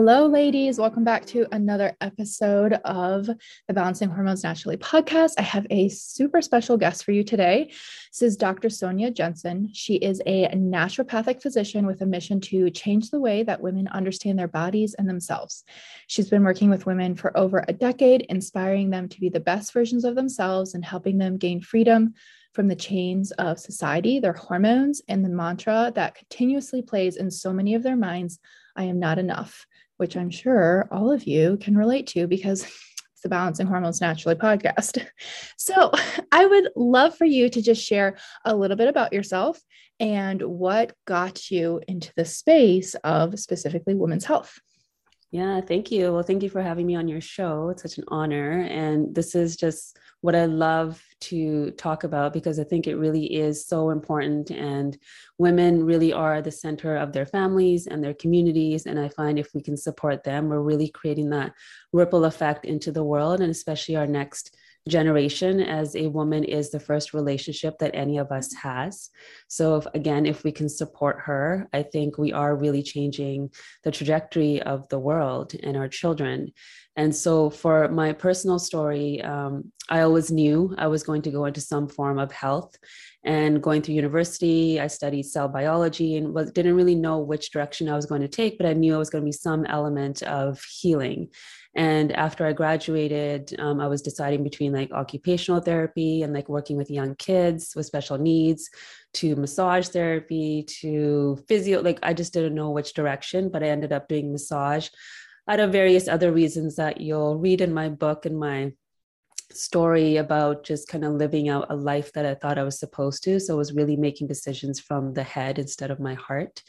Hello, ladies. Welcome back to another episode of the Balancing Hormones Naturally podcast. I have a super special guest for you today. This is Dr. Sonya Jensen. She is a naturopathic physician with a mission to change the way that women understand their bodies and themselves. She's been working with women for over a decade, inspiring them to be the best versions of themselves and helping them gain freedom from the chains of society, their hormones, and the mantra that continuously plays in so many of their minds I am not enough which I'm sure all of you can relate to because it's the Balancing Hormones Naturally podcast. So, I would love for you to just share a little bit about yourself and what got you into the space of specifically women's health. Yeah, thank you. Well, thank you for having me on your show. It's such an honor. And this is just what I love to talk about because I think it really is so important. And women really are the center of their families and their communities. And I find if we can support them, we're really creating that ripple effect into the world and especially our next generation as a woman is the first relationship that any of us has. So, if, again, if we can support her, I think we are really changing the trajectory of the world and our children. And so, for my personal story, um, I always knew I was going to go into some form of health. And going through university, I studied cell biology and was, didn't really know which direction I was going to take, but I knew it was going to be some element of healing. And after I graduated, um, I was deciding between like occupational therapy and like working with young kids with special needs to massage therapy to physio. Like I just didn't know which direction, but I ended up doing massage out of various other reasons that you'll read in my book and my story about just kind of living out a life that I thought I was supposed to. So I was really making decisions from the head instead of my heart.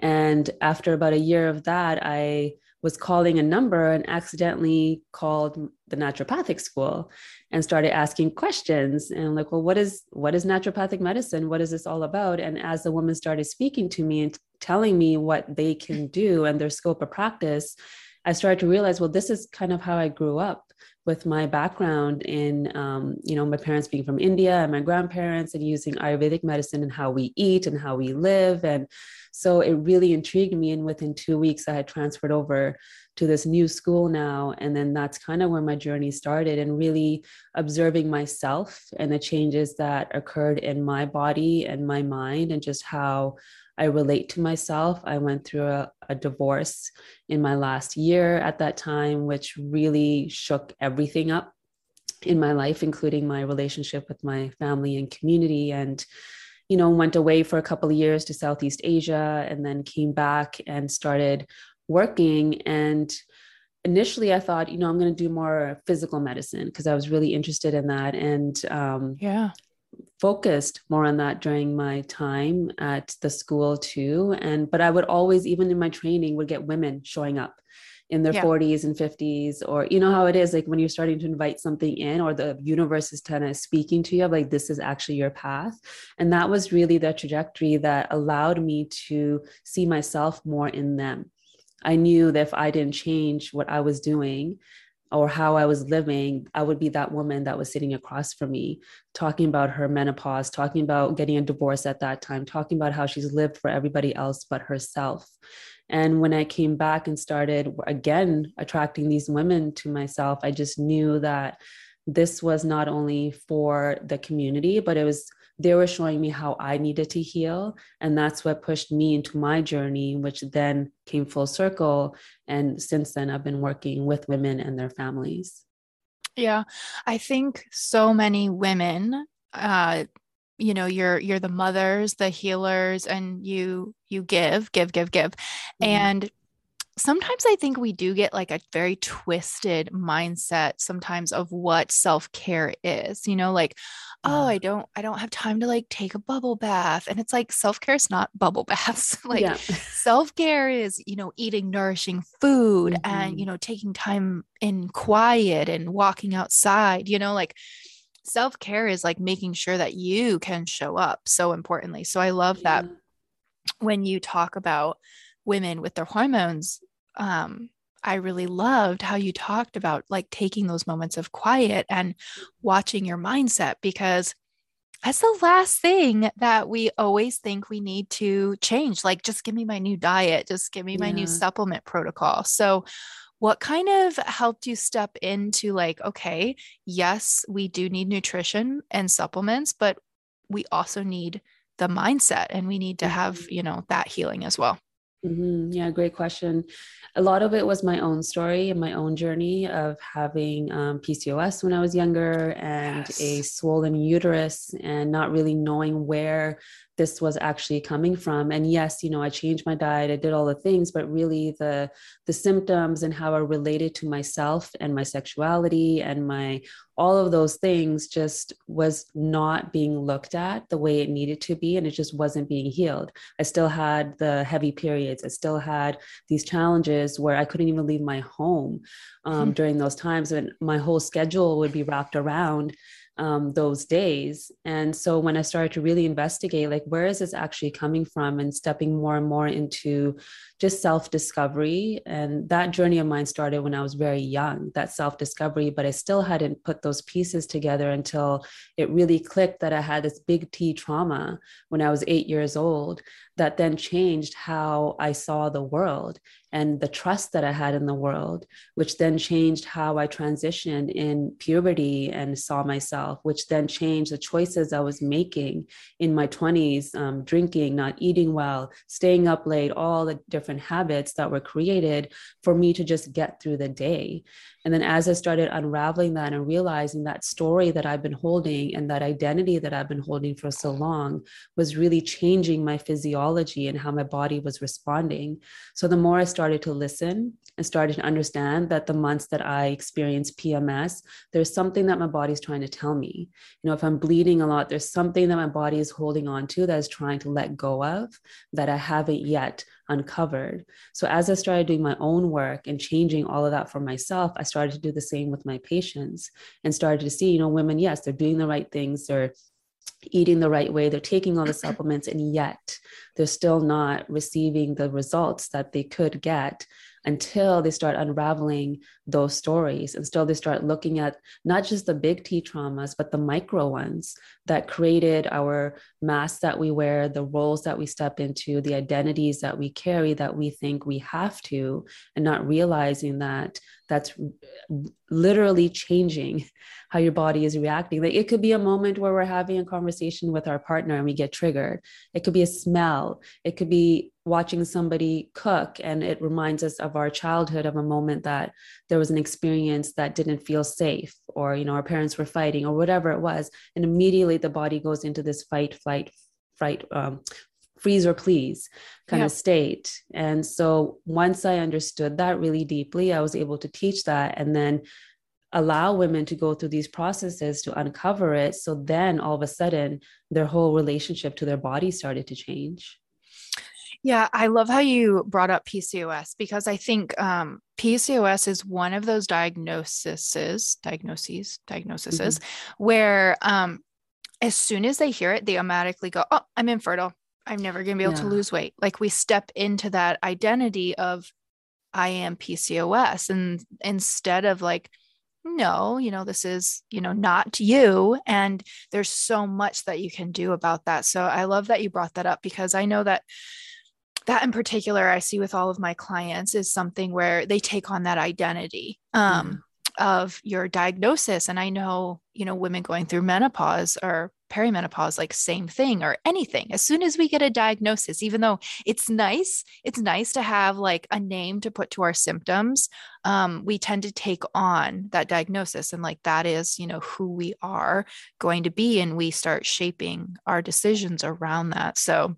And after about a year of that, I was calling a number and accidentally called the naturopathic school and started asking questions and like well what is what is naturopathic medicine? What is this all about? And as the woman started speaking to me and telling me what they can do and their scope of practice i started to realize well this is kind of how i grew up with my background in um, you know my parents being from india and my grandparents and using ayurvedic medicine and how we eat and how we live and so it really intrigued me. And within two weeks, I had transferred over to this new school now. And then that's kind of where my journey started and really observing myself and the changes that occurred in my body and my mind and just how I relate to myself. I went through a, a, divorce in my last year at that time, which really shook everything up in my life, including my relationship with my family and community. And you know, went away for a couple of years to Southeast Asia and then came back and started working. And initially I thought, you know, I'm going to do more physical medicine because I was really interested in that. And um, yeah, focused more on that during my time at the school too and but i would always even in my training would get women showing up in their yeah. 40s and 50s or you know how it is like when you're starting to invite something in or the universe is kind of speaking to you like this is actually your path and that was really the trajectory that allowed me to see myself more in them i knew that if i didn't change what i was doing or how I was living, I would be that woman that was sitting across from me, talking about her menopause, talking about getting a divorce at that time, talking about how she's lived for everybody else but herself. And when I came back and started again attracting these women to myself, I just knew that this was not only for the community, but it was they were showing me how I needed to heal. And that's what pushed me into my journey, which then came full circle. And since then, I've been working with women and their families. Yeah. I think so many women uh, you know you're you're the mothers the healers and you you give give give give mm-hmm. and sometimes i think we do get like a very twisted mindset sometimes of what self-care is you know like oh i don't i don't have time to like take a bubble bath and it's like self-care is not bubble baths like yeah. self-care is you know eating nourishing food mm-hmm. and you know taking time in quiet and walking outside you know like self-care is like making sure that you can show up so importantly so i love yeah. that when you talk about women with their hormones um I really loved how you talked about like taking those moments of quiet and watching your mindset because that's the last thing that we always think we need to change. Like, just give me my new diet, just give me my new supplement protocol. So, what kind of helped you step into like, okay, yes, we do need nutrition and supplements, but we also need the mindset and we need to have, mm-hmm. you know, that healing as well? Mm-hmm. Yeah, great question. A lot of it was my own story and my own journey of having um, PCOS when I was younger and yes. a swollen uterus and not really knowing where this was actually coming from. And yes you know i changed my diet i did all the things but really the the symptoms and how i related to myself and my sexuality and my all of those things just was not being looked at the way it needed to be and it just wasn't being healed. I still had the heavy periods. I still had these challenges where i couldn't even leave my home um, mm-hmm. during those times and my whole schedule would be wrapped around um, those days. And so when I started to really investigate, like, where is this actually coming from, and stepping more and more into just self discovery. And that journey of mine started when I was very young, that self discovery, but I still hadn't put those pieces together until it really clicked that I had this big T trauma when I was eight years old that then changed how I saw the world and the trust that I had in the world, which then changed how I transitioned in puberty and saw myself, which then changed the choices I was making in my 20s um, drinking, not eating well, staying up late, all the different habits that were created for me to just get through the day. And then as I started unraveling that and realizing that story that I've been holding and that identity that I've been holding for so long was really changing my physiology and how my body was responding. So the more I started to listen and started to understand that the months that I experienced PMS, there's something that my body's trying to tell me. You know, if I'm bleeding a lot, there's something that my body is holding on to that is trying to let go of that I haven't yet uncovered. So as I started doing my own work and changing all of that for myself, I started to do the same with my patients and started to see, you know, women, yes, they're doing the right things, they're eating the right way, they're taking all the supplements, and yet they're still not receiving the results that they could get until they start unraveling those stories and still they start looking at not just the big T traumas, but the micro ones that created our masks that we wear, the roles that we step into, the identities that we carry that we think we have to, and not realizing that that's literally changing how your body is reacting. Like it could be a moment where we're having a conversation with our partner and we get triggered. It could be a smell. It could be watching somebody cook and it reminds us of our childhood of a moment that there was an experience that didn't feel safe or you know our parents were fighting or whatever it was and immediately the body goes into this fight flight fright um, freeze or please kind yeah. of state. And so once I understood that really deeply, I was able to teach that and then allow women to go through these processes to uncover it. So then all of a sudden, their whole relationship to their body started to change. Yeah, I love how you brought up PCOS because I think um, PCOS is one of those diagnoses, diagnoses, diagnoses, mm-hmm. where um, as soon as they hear it, they automatically go, "Oh, I'm infertile. I'm never going to be able yeah. to lose weight. Like we step into that identity of I am PCOS and instead of like no, you know, this is, you know, not you and there's so much that you can do about that. So I love that you brought that up because I know that that in particular I see with all of my clients is something where they take on that identity. Um, mm. of your diagnosis. And i know you know women going through menopause or perimenopause like same thing or anything. As soon as we get a diagnosis even though it's nice it's nice to have like a name to put to our symptoms um, we tend to take on that diagnosis. And like that is you know who we are going to be. And we start shaping our decisions around that. So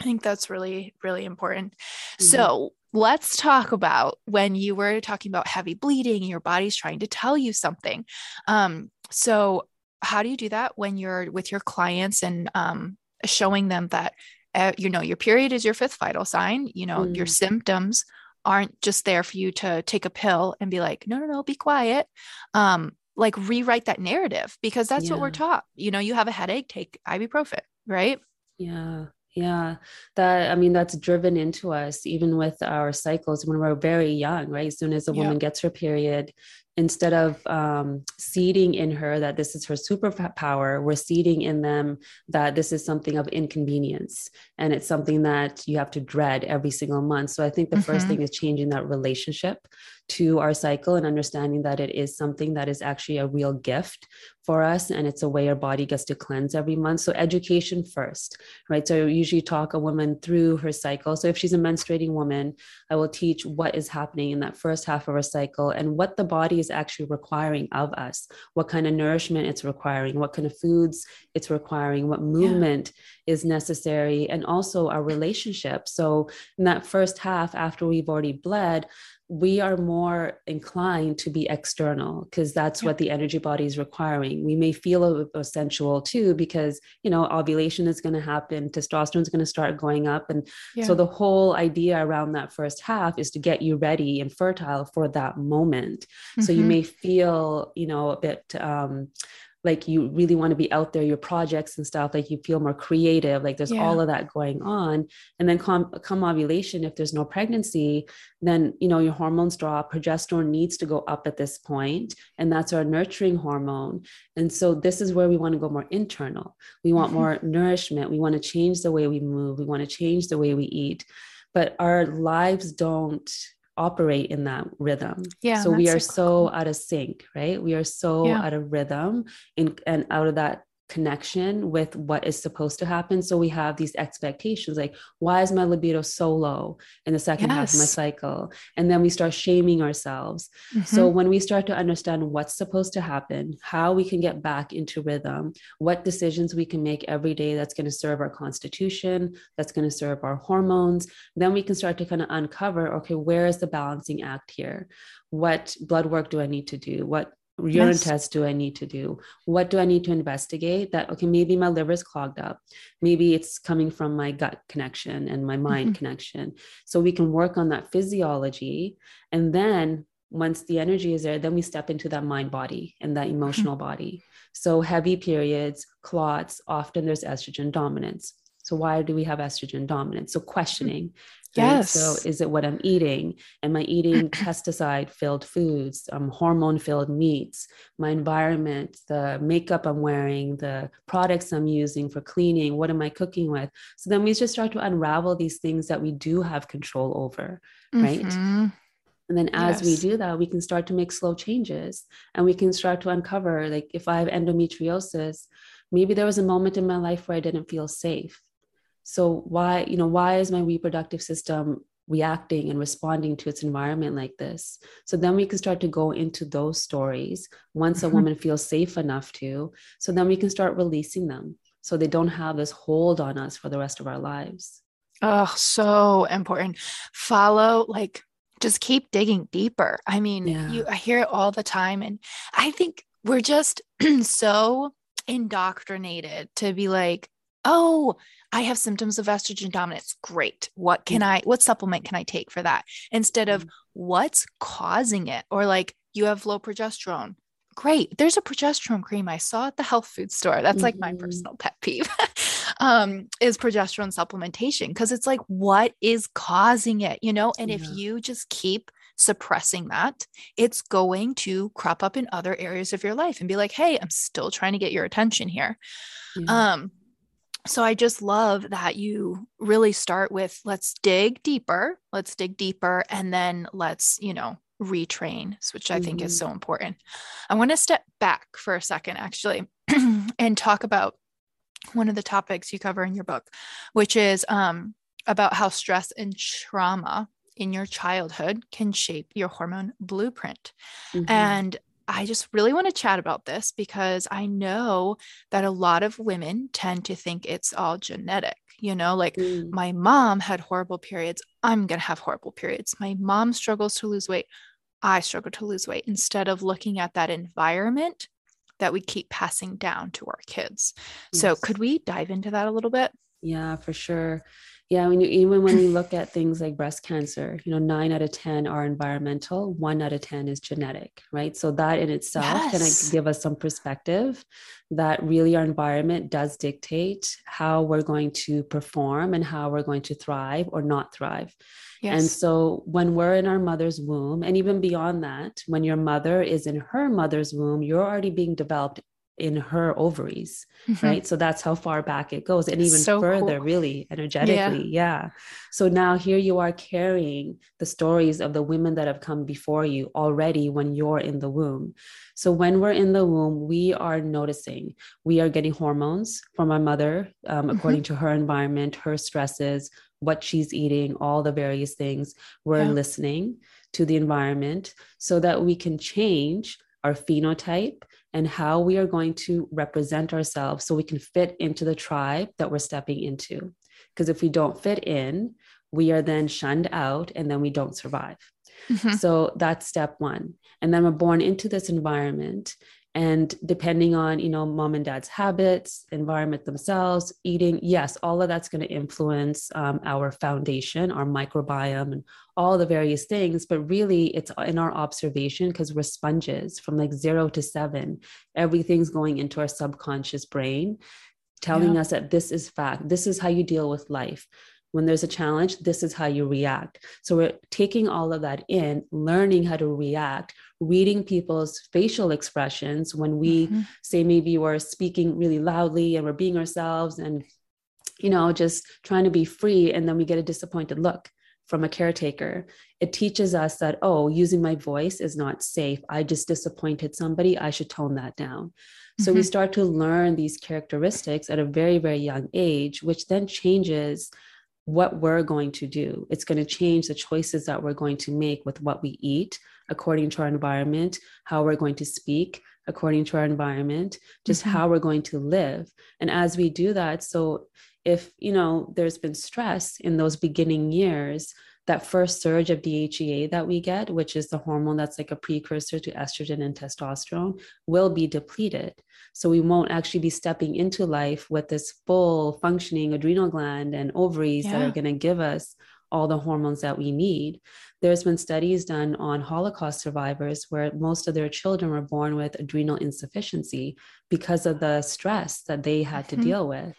i think that's really really important mm-hmm. so let's talk about when you were talking about heavy bleeding your body's trying to tell you something um, so how do you do that when you're with your clients and um, showing them that uh, you know your period is your fifth vital sign you know mm. your symptoms aren't just there for you to take a pill and be like no no no be quiet um like rewrite that narrative because that's yeah. what we're taught you know you have a headache take ibuprofen right yeah yeah that i mean that's driven into us even with our cycles when we're very young right as soon as a woman yeah. gets her period instead of um, seeding in her that this is her superpower, we're seeding in them that this is something of inconvenience and it's something that you have to dread every single month. So I think the mm-hmm. first thing is changing that relationship to our cycle and understanding that it is something that is actually a real gift for us and it's a way our body gets to cleanse every month. So education first right? So I usually talk a woman through her cycle. So if she's a menstruating woman i will teach what is happening in that first half of her cycle and what the body is actually requiring of us what kind of nourishment it's requiring what kind of foods it's requiring what movement yeah. is necessary and also our relationship. So in that first half after we've already bled we are more inclined to be external because that's yeah. what the energy body is requiring. We may feel a, a sensual too because you know ovulation is going to happen, testosterone is going to start going up, and yeah. so the whole idea around that first half is to get you ready and fertile for that moment. Mm-hmm. So you mm-hmm. may feel you know a bit um, like you really want to be out there your projects and stuff like you feel more creative like there's yeah. all of that going on. And then come, come ovulation if there's no pregnancy then you know your hormones drop progesterone needs to go up at this point and that's our nurturing hormone. And so this is where we want to go more internal. We want mm-hmm. more nourishment. We want to change the way we move. We want to change the way we eat. But our lives don't operate in that rhythm. Yeah. So we are so, cool. out of sync, right? We are so yeah. out of rhythm in, and out of that connection with what is supposed to happen. So we have these expectations like, why is my libido so low in the second yes. half of my cycle? And then we start shaming ourselves. Mm-hmm. So when we start to understand what's supposed to happen, how we can get back into rhythm, what decisions we can make every day that's going to serve our constitution, that's going to serve our hormones, then we can start to kind of uncover okay, where is the balancing act here? What blood work do I need to do? What urine yes. test do I need to do? What do I need to investigate? That, okay, maybe my liver is clogged up. Maybe it's coming from my gut connection and my mind mm-hmm. connection. So we can work on that physiology. And then once the energy is there, then we step into that mind body and that mm-hmm. emotional mm-hmm. body. So heavy periods, clots, often there's estrogen dominance. So why do we have estrogen dominance? So questioning, Yes. Right? So is it what I'm eating? Am I eating pesticide filled foods, um, hormone filled meats, my environment, the makeup I'm wearing, the products I'm using for cleaning? What am I cooking with? So then we just start to unravel these things that we do have control over, right? Mm-hmm. And then as yes. we do that, we can start to make slow changes and we can start to uncover like if I have endometriosis, maybe there was a moment in my life where I didn't feel safe so why you know why is my reproductive system reacting and responding to its environment like this? So then we can start to go into those stories once a mm-hmm. woman feels safe enough to. So then we can start releasing them so they don't have this hold on us for the rest of our lives. Oh so important. Follow like just keep digging deeper. I mean yeah. you i hear it all the time and i think we're just so indoctrinated to be like oh I have symptoms of estrogen dominance. Great. What can I, what supplement can I take for that? Instead of mm. what's causing it? Or like you have low progesterone. Great. There's a progesterone cream I saw at the health food store. That's like mm-hmm. my personal pet peeve. um, is progesterone supplementation because it's like, what is causing it? You know, and yeah. if you just keep suppressing that, it's going to crop up in other areas of your life and be like, hey, I'm still trying to get your attention here. Yeah. Um, so I just love that you really start with let's dig deeper, let's dig deeper, and then let's, you know, retrain, which I mm-hmm. think is mm-hmm. so important. I want to step back for a second, actually, and talk about one of the topics you cover in your book, which is um, about how stress and trauma in your childhood can shape your hormone blueprint. Mm-hmm. And I just really want to chat about this because I know that a lot of women tend to think it's all genetic. You know, like mm. my mom had horrible periods. I'm going to have horrible periods. My mom struggles to lose weight. I struggle to lose weight instead of looking at that environment that we keep passing down to our kids. Yes. So, could we dive into that a little bit? Yeah, for sure. Yeah, when you, even when we look at things like breast cancer, you know, nine out of 10 are environmental, one out of 10 is genetic, right? So that in itself yes. can give us some perspective that really our environment does dictate how we're going to perform and how we're going to thrive or not thrive. Yes. And so when we're in our mother's womb, and even beyond that, when your mother is in her mother's womb, you're already being developed in her ovaries, mm-hmm. right? So that's how far back it goes, and even so further, cool. really energetically. Yeah. yeah. So now here you are carrying the stories of the women that have come before you already when you're in the womb. So when we're in the womb, we are noticing, we are getting hormones from our mother, um, mm-hmm. according to her environment, her stresses, what she's eating, all the various things. We're yeah. listening to the environment so that we can change our phenotype and how we are going to represent ourselves so we can fit into the tribe that we're stepping into. Because if we don't fit in, we are then shunned out and then we don't survive. Mm-hmm. So that's step one. And then we're born into this environment and depending on you know mom and dad's habits environment themselves eating yes all of that's going to influence um, our foundation our microbiome and all the various things. But really it's in our observation because we're sponges. From like zero to seven everything's going into our subconscious brain telling yeah. us that this is fact. This is how you deal with life when there's a challenge, this is how you react. So we're taking all of that in, learning how to react, reading people's facial expressions when we mm-hmm. say maybe we're speaking really loudly and we're being ourselves and you know just trying to be free and then we get a disappointed look from a caretaker it teaches us that oh using my voice is not safe i just disappointed somebody i should tone that down so mm-hmm. we start to learn these characteristics at a very very young age which then changes what we're going to do. It's going to change the choices that we're going to make with what we eat according to our environment, how we're going to speak according to our environment, just mm-hmm. how we're going to live. And as we do that, so if, you know, there's been stress in those beginning years, that first surge of DHEA that we get, which is the hormone that's like a precursor to estrogen and testosterone, will be depleted. So we won't actually be stepping into life with this full functioning adrenal gland and ovaries yeah. that are going to give us all the hormones that we need. There's been studies done on Holocaust survivors where most of their children were born with adrenal insufficiency because of the stress that they had to mm-hmm. deal with.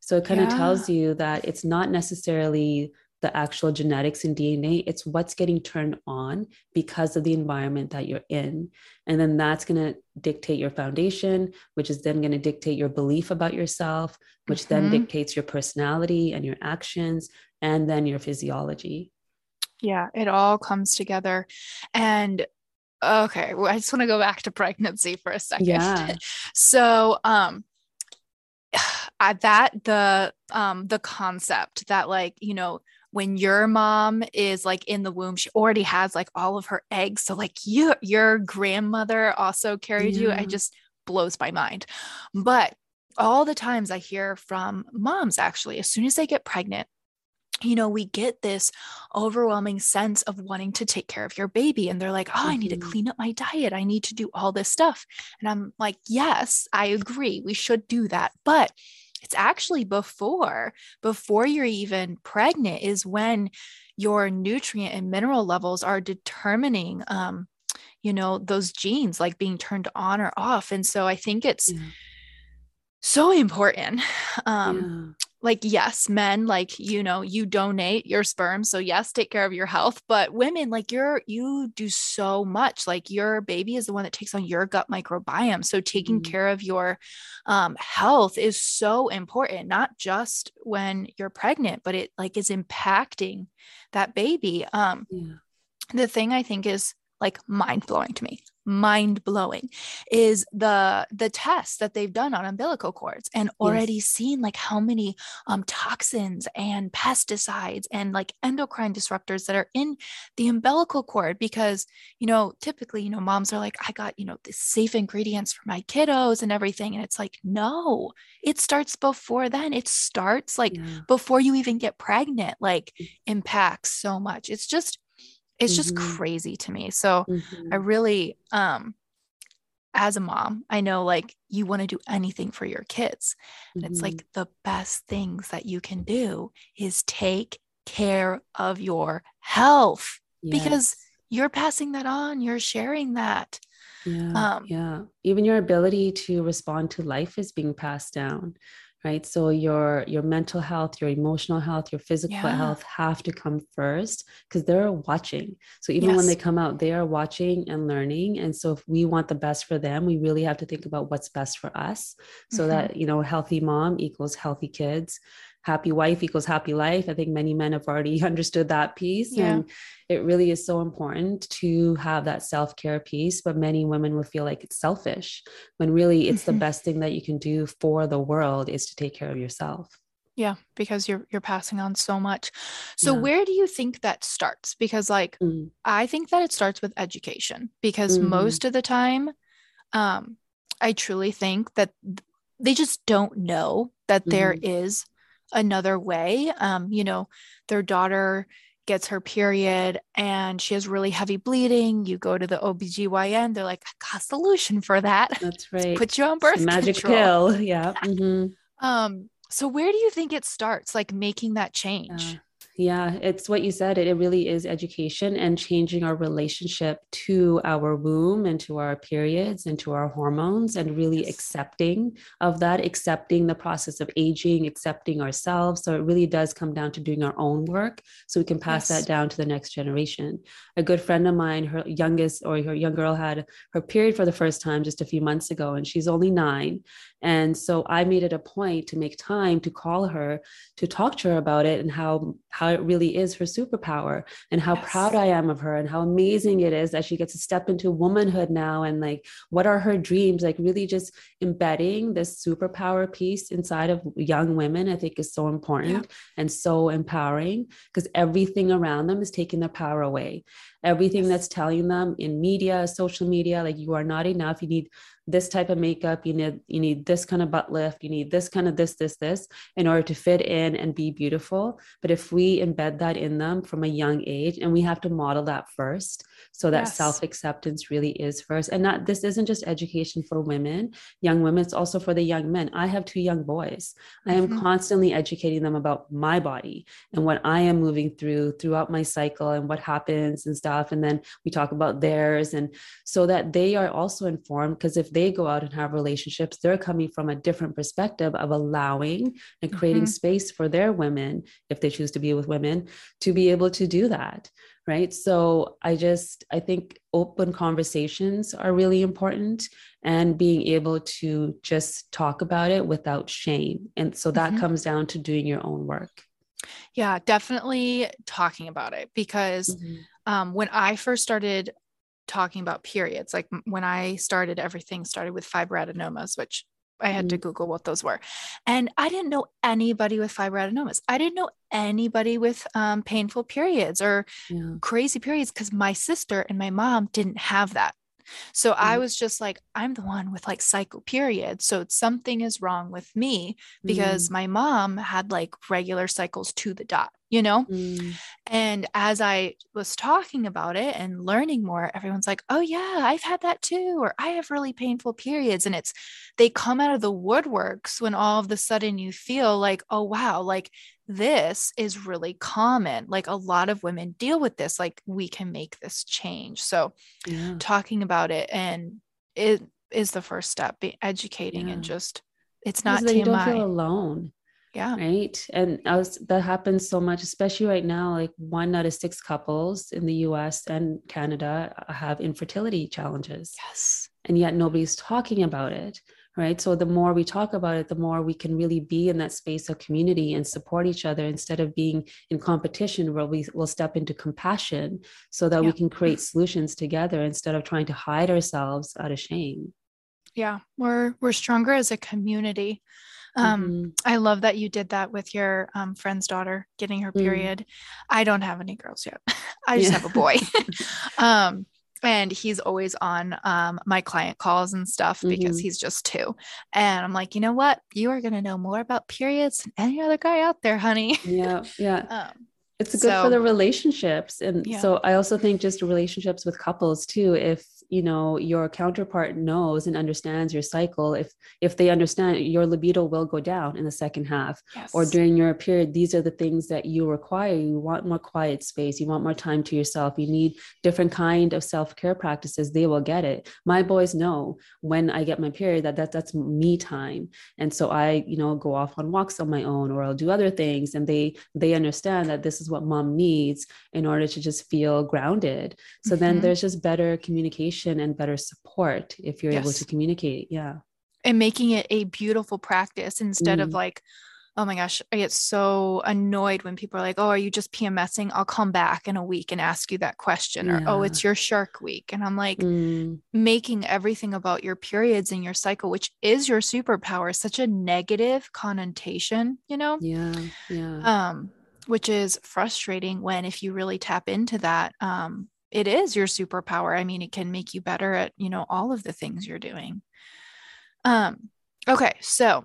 So it kind yeah. of tells you that it's not necessarily the actual genetics and DNA. It's what's getting turned on because of the environment that you're in. And then that's going to dictate your foundation, which is then going to dictate your belief about yourself, which mm-hmm. then dictates your personality and your actions, and then your physiology. Yeah, it all comes together. And okay, well, I just want to go back to pregnancy for a second. Yeah. so, um, at that the um the concept that like you know when your mom is like in the womb, she already has like all of her eggs. So like you, your grandmother also carried yeah. you. I just blows my mind. But all the times I hear from moms, actually, as soon as they get pregnant, you know, we get this overwhelming sense of wanting to take care of your baby. And they're like, oh, I need to mm-hmm. clean up my diet. I need to do all this stuff. And I'm like, yes, I agree. We should do that. But it's actually before before you're even pregnant is when your nutrient and mineral levels are determining um you know those genes like being turned on or off and so i think it's yeah. so important um like yes men like you know you donate your sperm so yes take care of your health but women like you're you do so much like your baby is the one that takes on your gut microbiome so taking mm-hmm. care of your um, health is so important not just when you're pregnant but it like is impacting that baby um yeah. the thing i think is like mind blowing to me mind blowing is the the tests that they've done on umbilical cords and already yes. seen like how many um, toxins and pesticides and like endocrine disruptors that are in the umbilical cord because you know typically you know moms are like I got you know the safe ingredients for my kiddos and everything and it's like no it starts before then it starts like yeah. before you even get pregnant like mm. impacts so much it's just it's mm-hmm. just crazy to me so mm-hmm. i really um as a mom, I know like you want to do anything for your kids. And mm-hmm. it's like the best things that you can do is take care of your health yes. because you're passing that on, you're sharing that. Yeah. Um, yeah. Even your ability to respond to life is being passed down right so your your mental health your emotional health your physical yeah. health have to come first because they're watching so even yes. when they come out they are watching and learning and so if we want the best for them we really have to think about what's best for us so mm-hmm. that you know healthy mom equals healthy kids happy wife equals happy life. I think many men have already understood that piece. Yeah. And it really is so important to have that self care piece. But many women will feel like it's selfish when really it's the mm-hmm. best thing that you can do for the world is to take care of yourself. Yeah, because you're you're passing on so much. So yeah. where do you think that starts? Because like mm. I think that it starts with education because mm-hmm. most of the time um I truly think that they just don't know that mm-hmm. there is another way. Um, you know, their daughter gets her period and she has really heavy bleeding. You go to the OBGYN, they're like, I got a solution for that. That's right. Put you on birth magic control. pill. Yeah. Mm-hmm. Um, so where do you think it starts, like making that change? Yeah, it's what you said. It, it really is education and changing our relationship to our womb and to our periods and to our hormones and really yes. accepting of that, accepting the process of aging, accepting ourselves. So it really does come down to doing our own work so we can pass yes. that down to the next generation. A good friend of mine, her youngest or her young girl had her period for the first time just a few months ago, and she's only nine. And so I made it a point to make time to call her to talk to her about it and how how it really is her superpower and how yes. proud I am of her and how amazing it is that she gets to step into womanhood now and like what are her dreams like really just embedding this superpower piece inside of young women I think is so important yeah. and so empowering because everything around them is taking their power away everything that's telling them in media social media like you are not enough you need this type of makeup you need you need this kind of butt lift you need this kind of this this this in order to fit in and be beautiful. But if we embed that in them from a young age and we have to model that first so that yes. self acceptance really is first and not this isn't just education for women young women it's also for the young men i have two young boys mm-hmm. i am mm-hmm. constantly educating them about my body and what i am moving through throughout my cycle and what happens and stuff and then we talk about theirs and so that they are also informed because if they go out and have relationships, they're coming from a different perspective of allowing and creating mm-hmm. space for their women, if they choose to be with women, to be able to do that. Right. So I just, I think open conversations are really important and being able to just talk about it without shame. And so that mm-hmm. comes down to doing your own work. Yeah, definitely talking about it because mm-hmm. um, when I first started talking about periods. Like when I started, everything started with fibroadenomas, which I had to Google what those were. And I didn't know anybody with fibroadenomas. I didn't know anybody with um, painful periods or yeah. crazy periods because my sister and my mom didn't have that. So mm I was just like, I'm the one with like cycle periods. So something is wrong with me because mm my mom had like regular cycles to the dot you know? Mm. And as I was talking about it and learning more, everyone's like, oh, yeah, I've had that too. Or I have really painful periods. And it's, they come out of the woodworks when all of a sudden you feel like, oh, wow, like this is really common. Like a lot of women deal with this. Like we can make this change. So yeah. talking about it and it is the first step, be educating yeah. and just, it's not TMI. You don't feel alone yeah. Right? And was, that happens so much especially right now like one out of six couples in the us and canada uh, have infertility challenges. Yes. And yet nobody's talking about it right? So the more we talk about it the more we can really be in that space of community and support each other instead of being in competition where we will step into compassion so that yeah. we can create solutions together instead of trying to hide ourselves out of shame. Yeah. We're we're stronger as a community um, mm-hmm. I love that you did that with your um, friend's daughter getting her mm. period. Mm. I don't have any girls yet. I just yeah. have a boy. um, and he's always on um, my client calls and stuff because mm-hmm. he's just two. And I'm like, you know what? You are going to know more about periods than any other guy out there, honey. Yeah. Yeah. Um, it's good so, for the relationships and yeah. so i also think just relationships with couples too if you know your counterpart knows and understands your cycle if if they understand your libido will go down in the second half yes. or during your period. These are the things that you require. You want more quiet space. You want more time to yourself. You need different kind of self-care practices. They will get it. My boys know when i get my period that, that that's me time. And so i you know go off on walks on my own or i'll do other things and they they understand that this is what mom needs in order to just feel grounded. So mm-hmm. then there's just better communication and better support if you're yes. able to communicate yeah and making it a beautiful practice instead mm. of like oh my gosh, I get so annoyed when people are like, oh, are you just PMSing? I'll come back in a week and ask you that question. Yeah. Or, oh, it's your shark week. And I'm like, mm. making everything about your periods and your cycle, which is your superpower, such a negative connotation, you know? Yeah. Yeah. Um, which is frustrating when if you really tap into that, um, it is your superpower. I mean, it can make you better at, you know, all of the things you're doing. Um, okay, so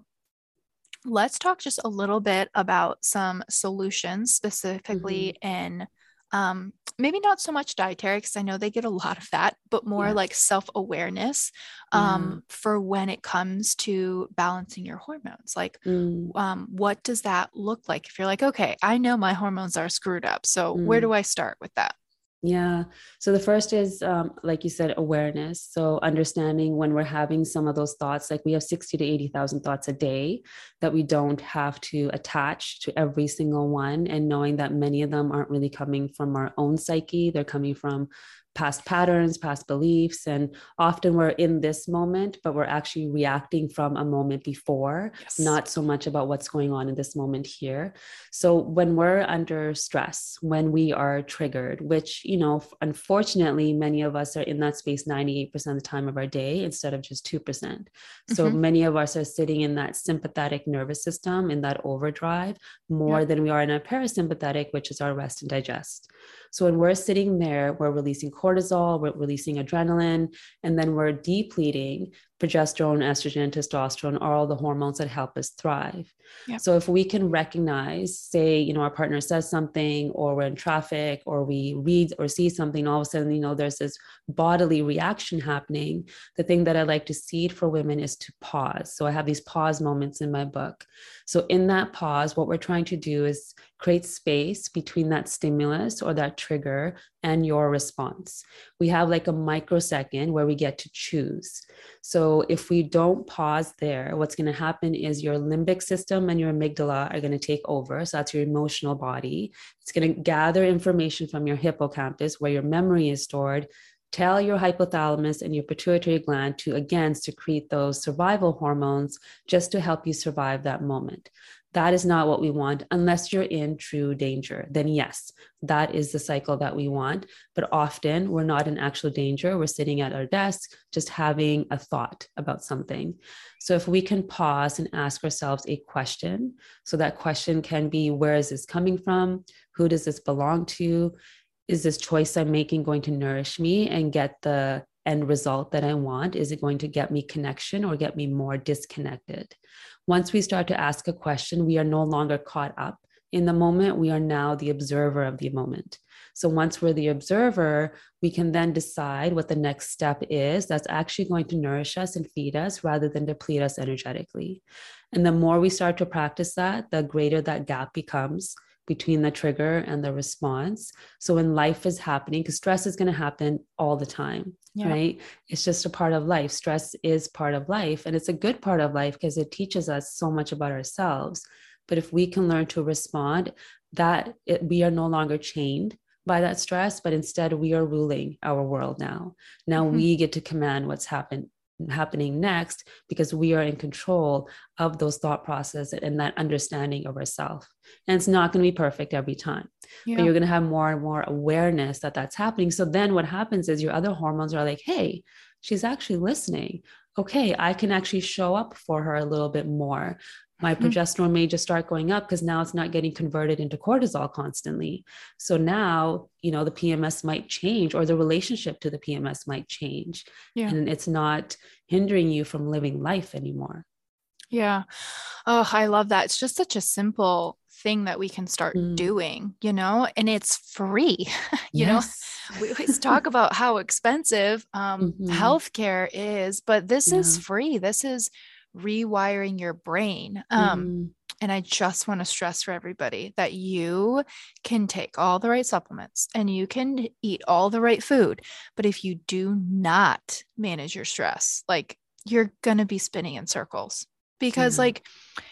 let's talk just a little bit about some solutions specifically mm-hmm. in um, maybe not so much dietary because I know they get a lot of that, but more yeah. like self awareness um, yeah. for when it comes to balancing your hormones. Like, mm. um, what does that look like? If you're like, okay, I know my hormones are screwed up. So, mm. where do I start with that? Yeah. So the first is, um, like you said, awareness. So understanding when we're having some of those thoughts, like we have 60 to 80,000 thoughts a day, that we don't have to attach to every single one, and knowing that many of them aren't really coming from our own psyche, they're coming from past patterns, past beliefs. And often we're in this moment, but we're actually reacting from a moment before, yes. not so much about what's going on in this moment here. So when we're under stress, when we are triggered, which, you know, unfortunately, many of us are in that space 98% of the time of our day instead of just 2%. percent So mm-hmm. many of us are sitting in that sympathetic nervous system, in that overdrive, more than we are in our parasympathetic, which is our rest and digest. So when we're sitting there, we're releasing cortisol, we're releasing adrenaline, and then we're depleting progesterone, estrogen, testosterone are all the hormones that help us thrive. Yeah. So if we can recognize, say, you know, our partner says something, or we're in traffic, or we read or see something, all of a sudden, you know, there's this bodily reaction happening. The thing that I like to seed for women is to pause. So I have these pause moments in my book. So in that pause, what we're trying to do is create space between that stimulus or that trigger and your response. We have like a microsecond where we get to choose. So if we don't pause there, what's going to happen is your limbic system and your amygdala are going to take over. So that's your emotional body. It's going to gather information from your hippocampus where your memory is stored tell your hypothalamus and your pituitary gland to again secrete those survival hormones just to help you survive that moment that is not what we want unless you're in true danger. Then yes that is the cycle that we want. But often we're not in actual danger. We're sitting at our desk just having a thought about something. So if we can pause and ask ourselves a question so that question can be where is this coming from? Who does this belong to? Is this choice i'm making going to nourish me and get the end result that i want is it going to get me connection or get me more disconnected once we start to ask a question, we are no longer caught up in the moment. We are now the observer of the moment. So once we're the observer, we can then decide what the next step is that's actually going to nourish us and feed us rather than deplete us energetically. And the more we start to practice that, the greater that gap becomes between the trigger and the response. So when life is happening, because stress is going to happen all the time, yeah. right? It's just a part of life. Stress is part of life, and it's a good part of life because it teaches us so much about ourselves. But if we can learn to respond, that it, we are no longer chained by that stress, but instead we are ruling our world now. Now mm-hmm. we get to command what's happened happening next because we are in control of those thought process and that understanding of ourselves and it's not going to be perfect every time yeah. but you're going to have more and more awareness that that's happening. So then what happens is your other hormones are like hey she's actually listening. Okay i can actually show up for her a little bit more my mm-hmm. progesterone may just start going up because now it's not getting converted into cortisol constantly so now you know the pms might change or the relationship to the pms might change yeah. and it's not hindering you from living life anymore Yeah. Oh, I love that. It's just such a simple thing that we can start mm. doing, you know, and it's free. you yes. know, we always talk about how expensive um, mm-hmm. healthcare is, but this yeah. is free. This is rewiring your brain. Um, mm. And I just want to stress for everybody that you can take all the right supplements and you can eat all the right food. But if you do not manage your stress, like you're going to be spinning in circles because yeah. like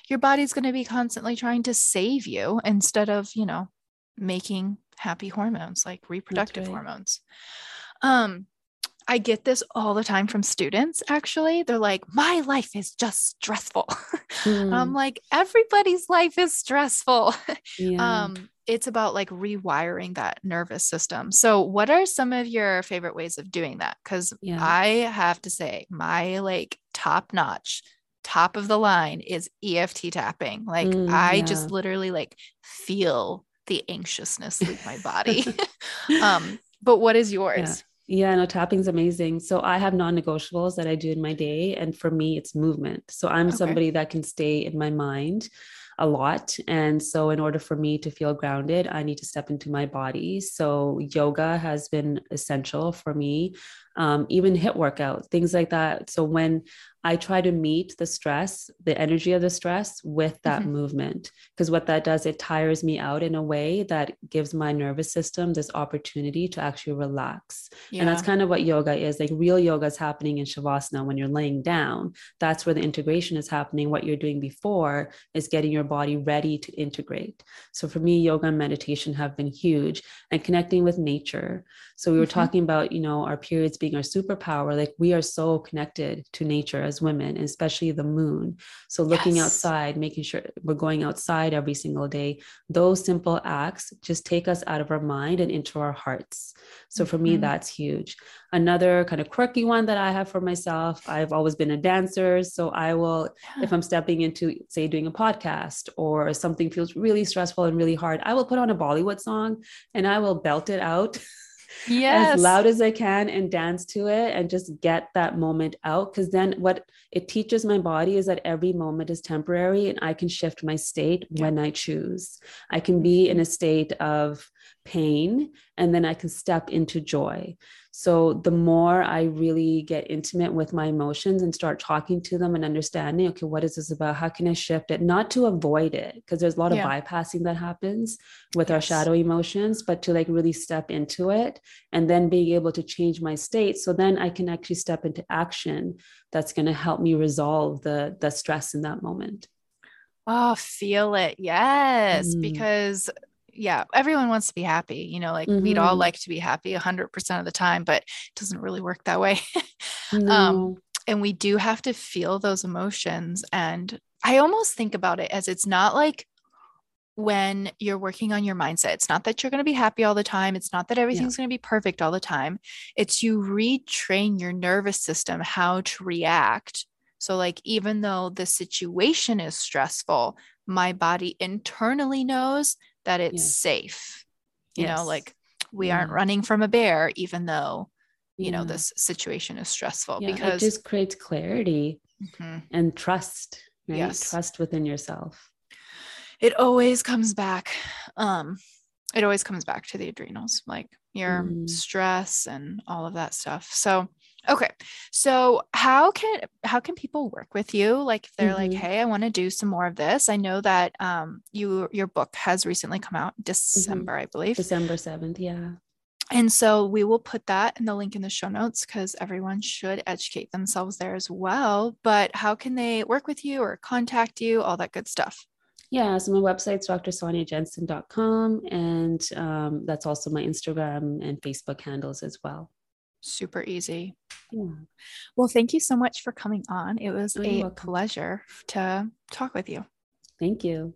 your body's going to be constantly trying to save you instead of you know making happy hormones like reproductive right. hormones um I get this all the time from students actually. They're like, my life is just stressful. Mm. I'm like, everybody's life is stressful. Yeah. Um, it's about like rewiring that nervous system. So, what are some of your favorite ways of doing that? Because yeah. I have to say, my like top notch top of the line is EFT tapping. Like mm, I yeah. just literally like feel the anxiousness leave my body. um, but what is yours? Yeah. no, tapping's amazing. So I have non-negotiables that I do in my day. And for me, it's movement. So I'm okay. somebody that can stay in my mind a lot. And so, in order for me to feel grounded, I need to step into my body. So, yoga has been essential for me um, even HIIT workout, things like that. So when I try to meet the stress, the energy of the stress with that mm-hmm. movement, because what that does, it tires me out in a way that gives my nervous system this opportunity to actually relax. Yeah. And that's kind of what yoga is. Like real yoga is happening in Shavasana when you're laying down. That's where the integration is happening. What you're doing before is getting your body ready to integrate. So for me, yoga and meditation have been huge and connecting with nature. So we were mm-hmm. talking about, you know, our periods being our superpower. Like we are so connected to nature as women, especially the moon. So looking yes. outside, making sure we're going outside every single day. Those simple acts just take us out of our mind and into our hearts. So for mm-hmm. me, that's huge. Another kind of quirky one that I have for myself, I've always been a dancer. So I will, yeah. if I'm stepping into, say, doing a podcast or something feels really stressful and really hard, I will put on a Bollywood song and I will belt it out. yes. as loud as I can and dance to it and just get that moment out. Because then what it teaches my body is that every moment is temporary and I can shift my state yeah. when I choose. I can be in a state of pain and then I can step into joy. So the more I really get intimate with my emotions and start talking to them and understanding, okay, what is this about? How can I shift it? Not to avoid it, because there's a lot of yeah. bypassing that happens with yes. our shadow emotions, but to like really step into it and then being able to change my state. So then I can actually step into action that's going to help me resolve the the stress in that moment. Oh, feel it. Yes. Mm. Because yeah, everyone wants to be happy. You know, like mm-hmm. we'd all mm-hmm. like to be happy 100% of the time, but it doesn't really work that way. Um, no. um, and we do have to feel those emotions. And I almost think about it as it's not like when you're working on your mindset. It's not that you're going to be happy all the time. It's not that everything's yeah. going to be perfect all the time. It's you retrain your nervous system how to react. So, like, even though the situation is stressful, my body internally knows that it's yes. safe. You yes. know, like we yeah. aren't running from a bear, even though, you yeah. know, this situation is stressful yeah, because it just creates clarity mm-hmm. and trust, right? Yes. Trust within yourself. It always comes back. Um, it always comes back to the adrenals, like your mm. stress and all of that stuff. So Okay. So how can how can people work with you? Like if they're mm-hmm. like, hey, I want to do some more of this. I know that um you your book has recently come out mm-hmm. December, mm-hmm. I believe. December 7th, yeah. And so we will put that in the link in the show notes because everyone should educate themselves there as well. But how can they work with you or contact you? All that good stuff. Yeah, so my website's drsonyajensen.com and um, that's also my Instagram and Facebook handles as well super easy. Yeah. Well, thank you so much for coming on. It was oh, a pleasure to talk with you. Thank you.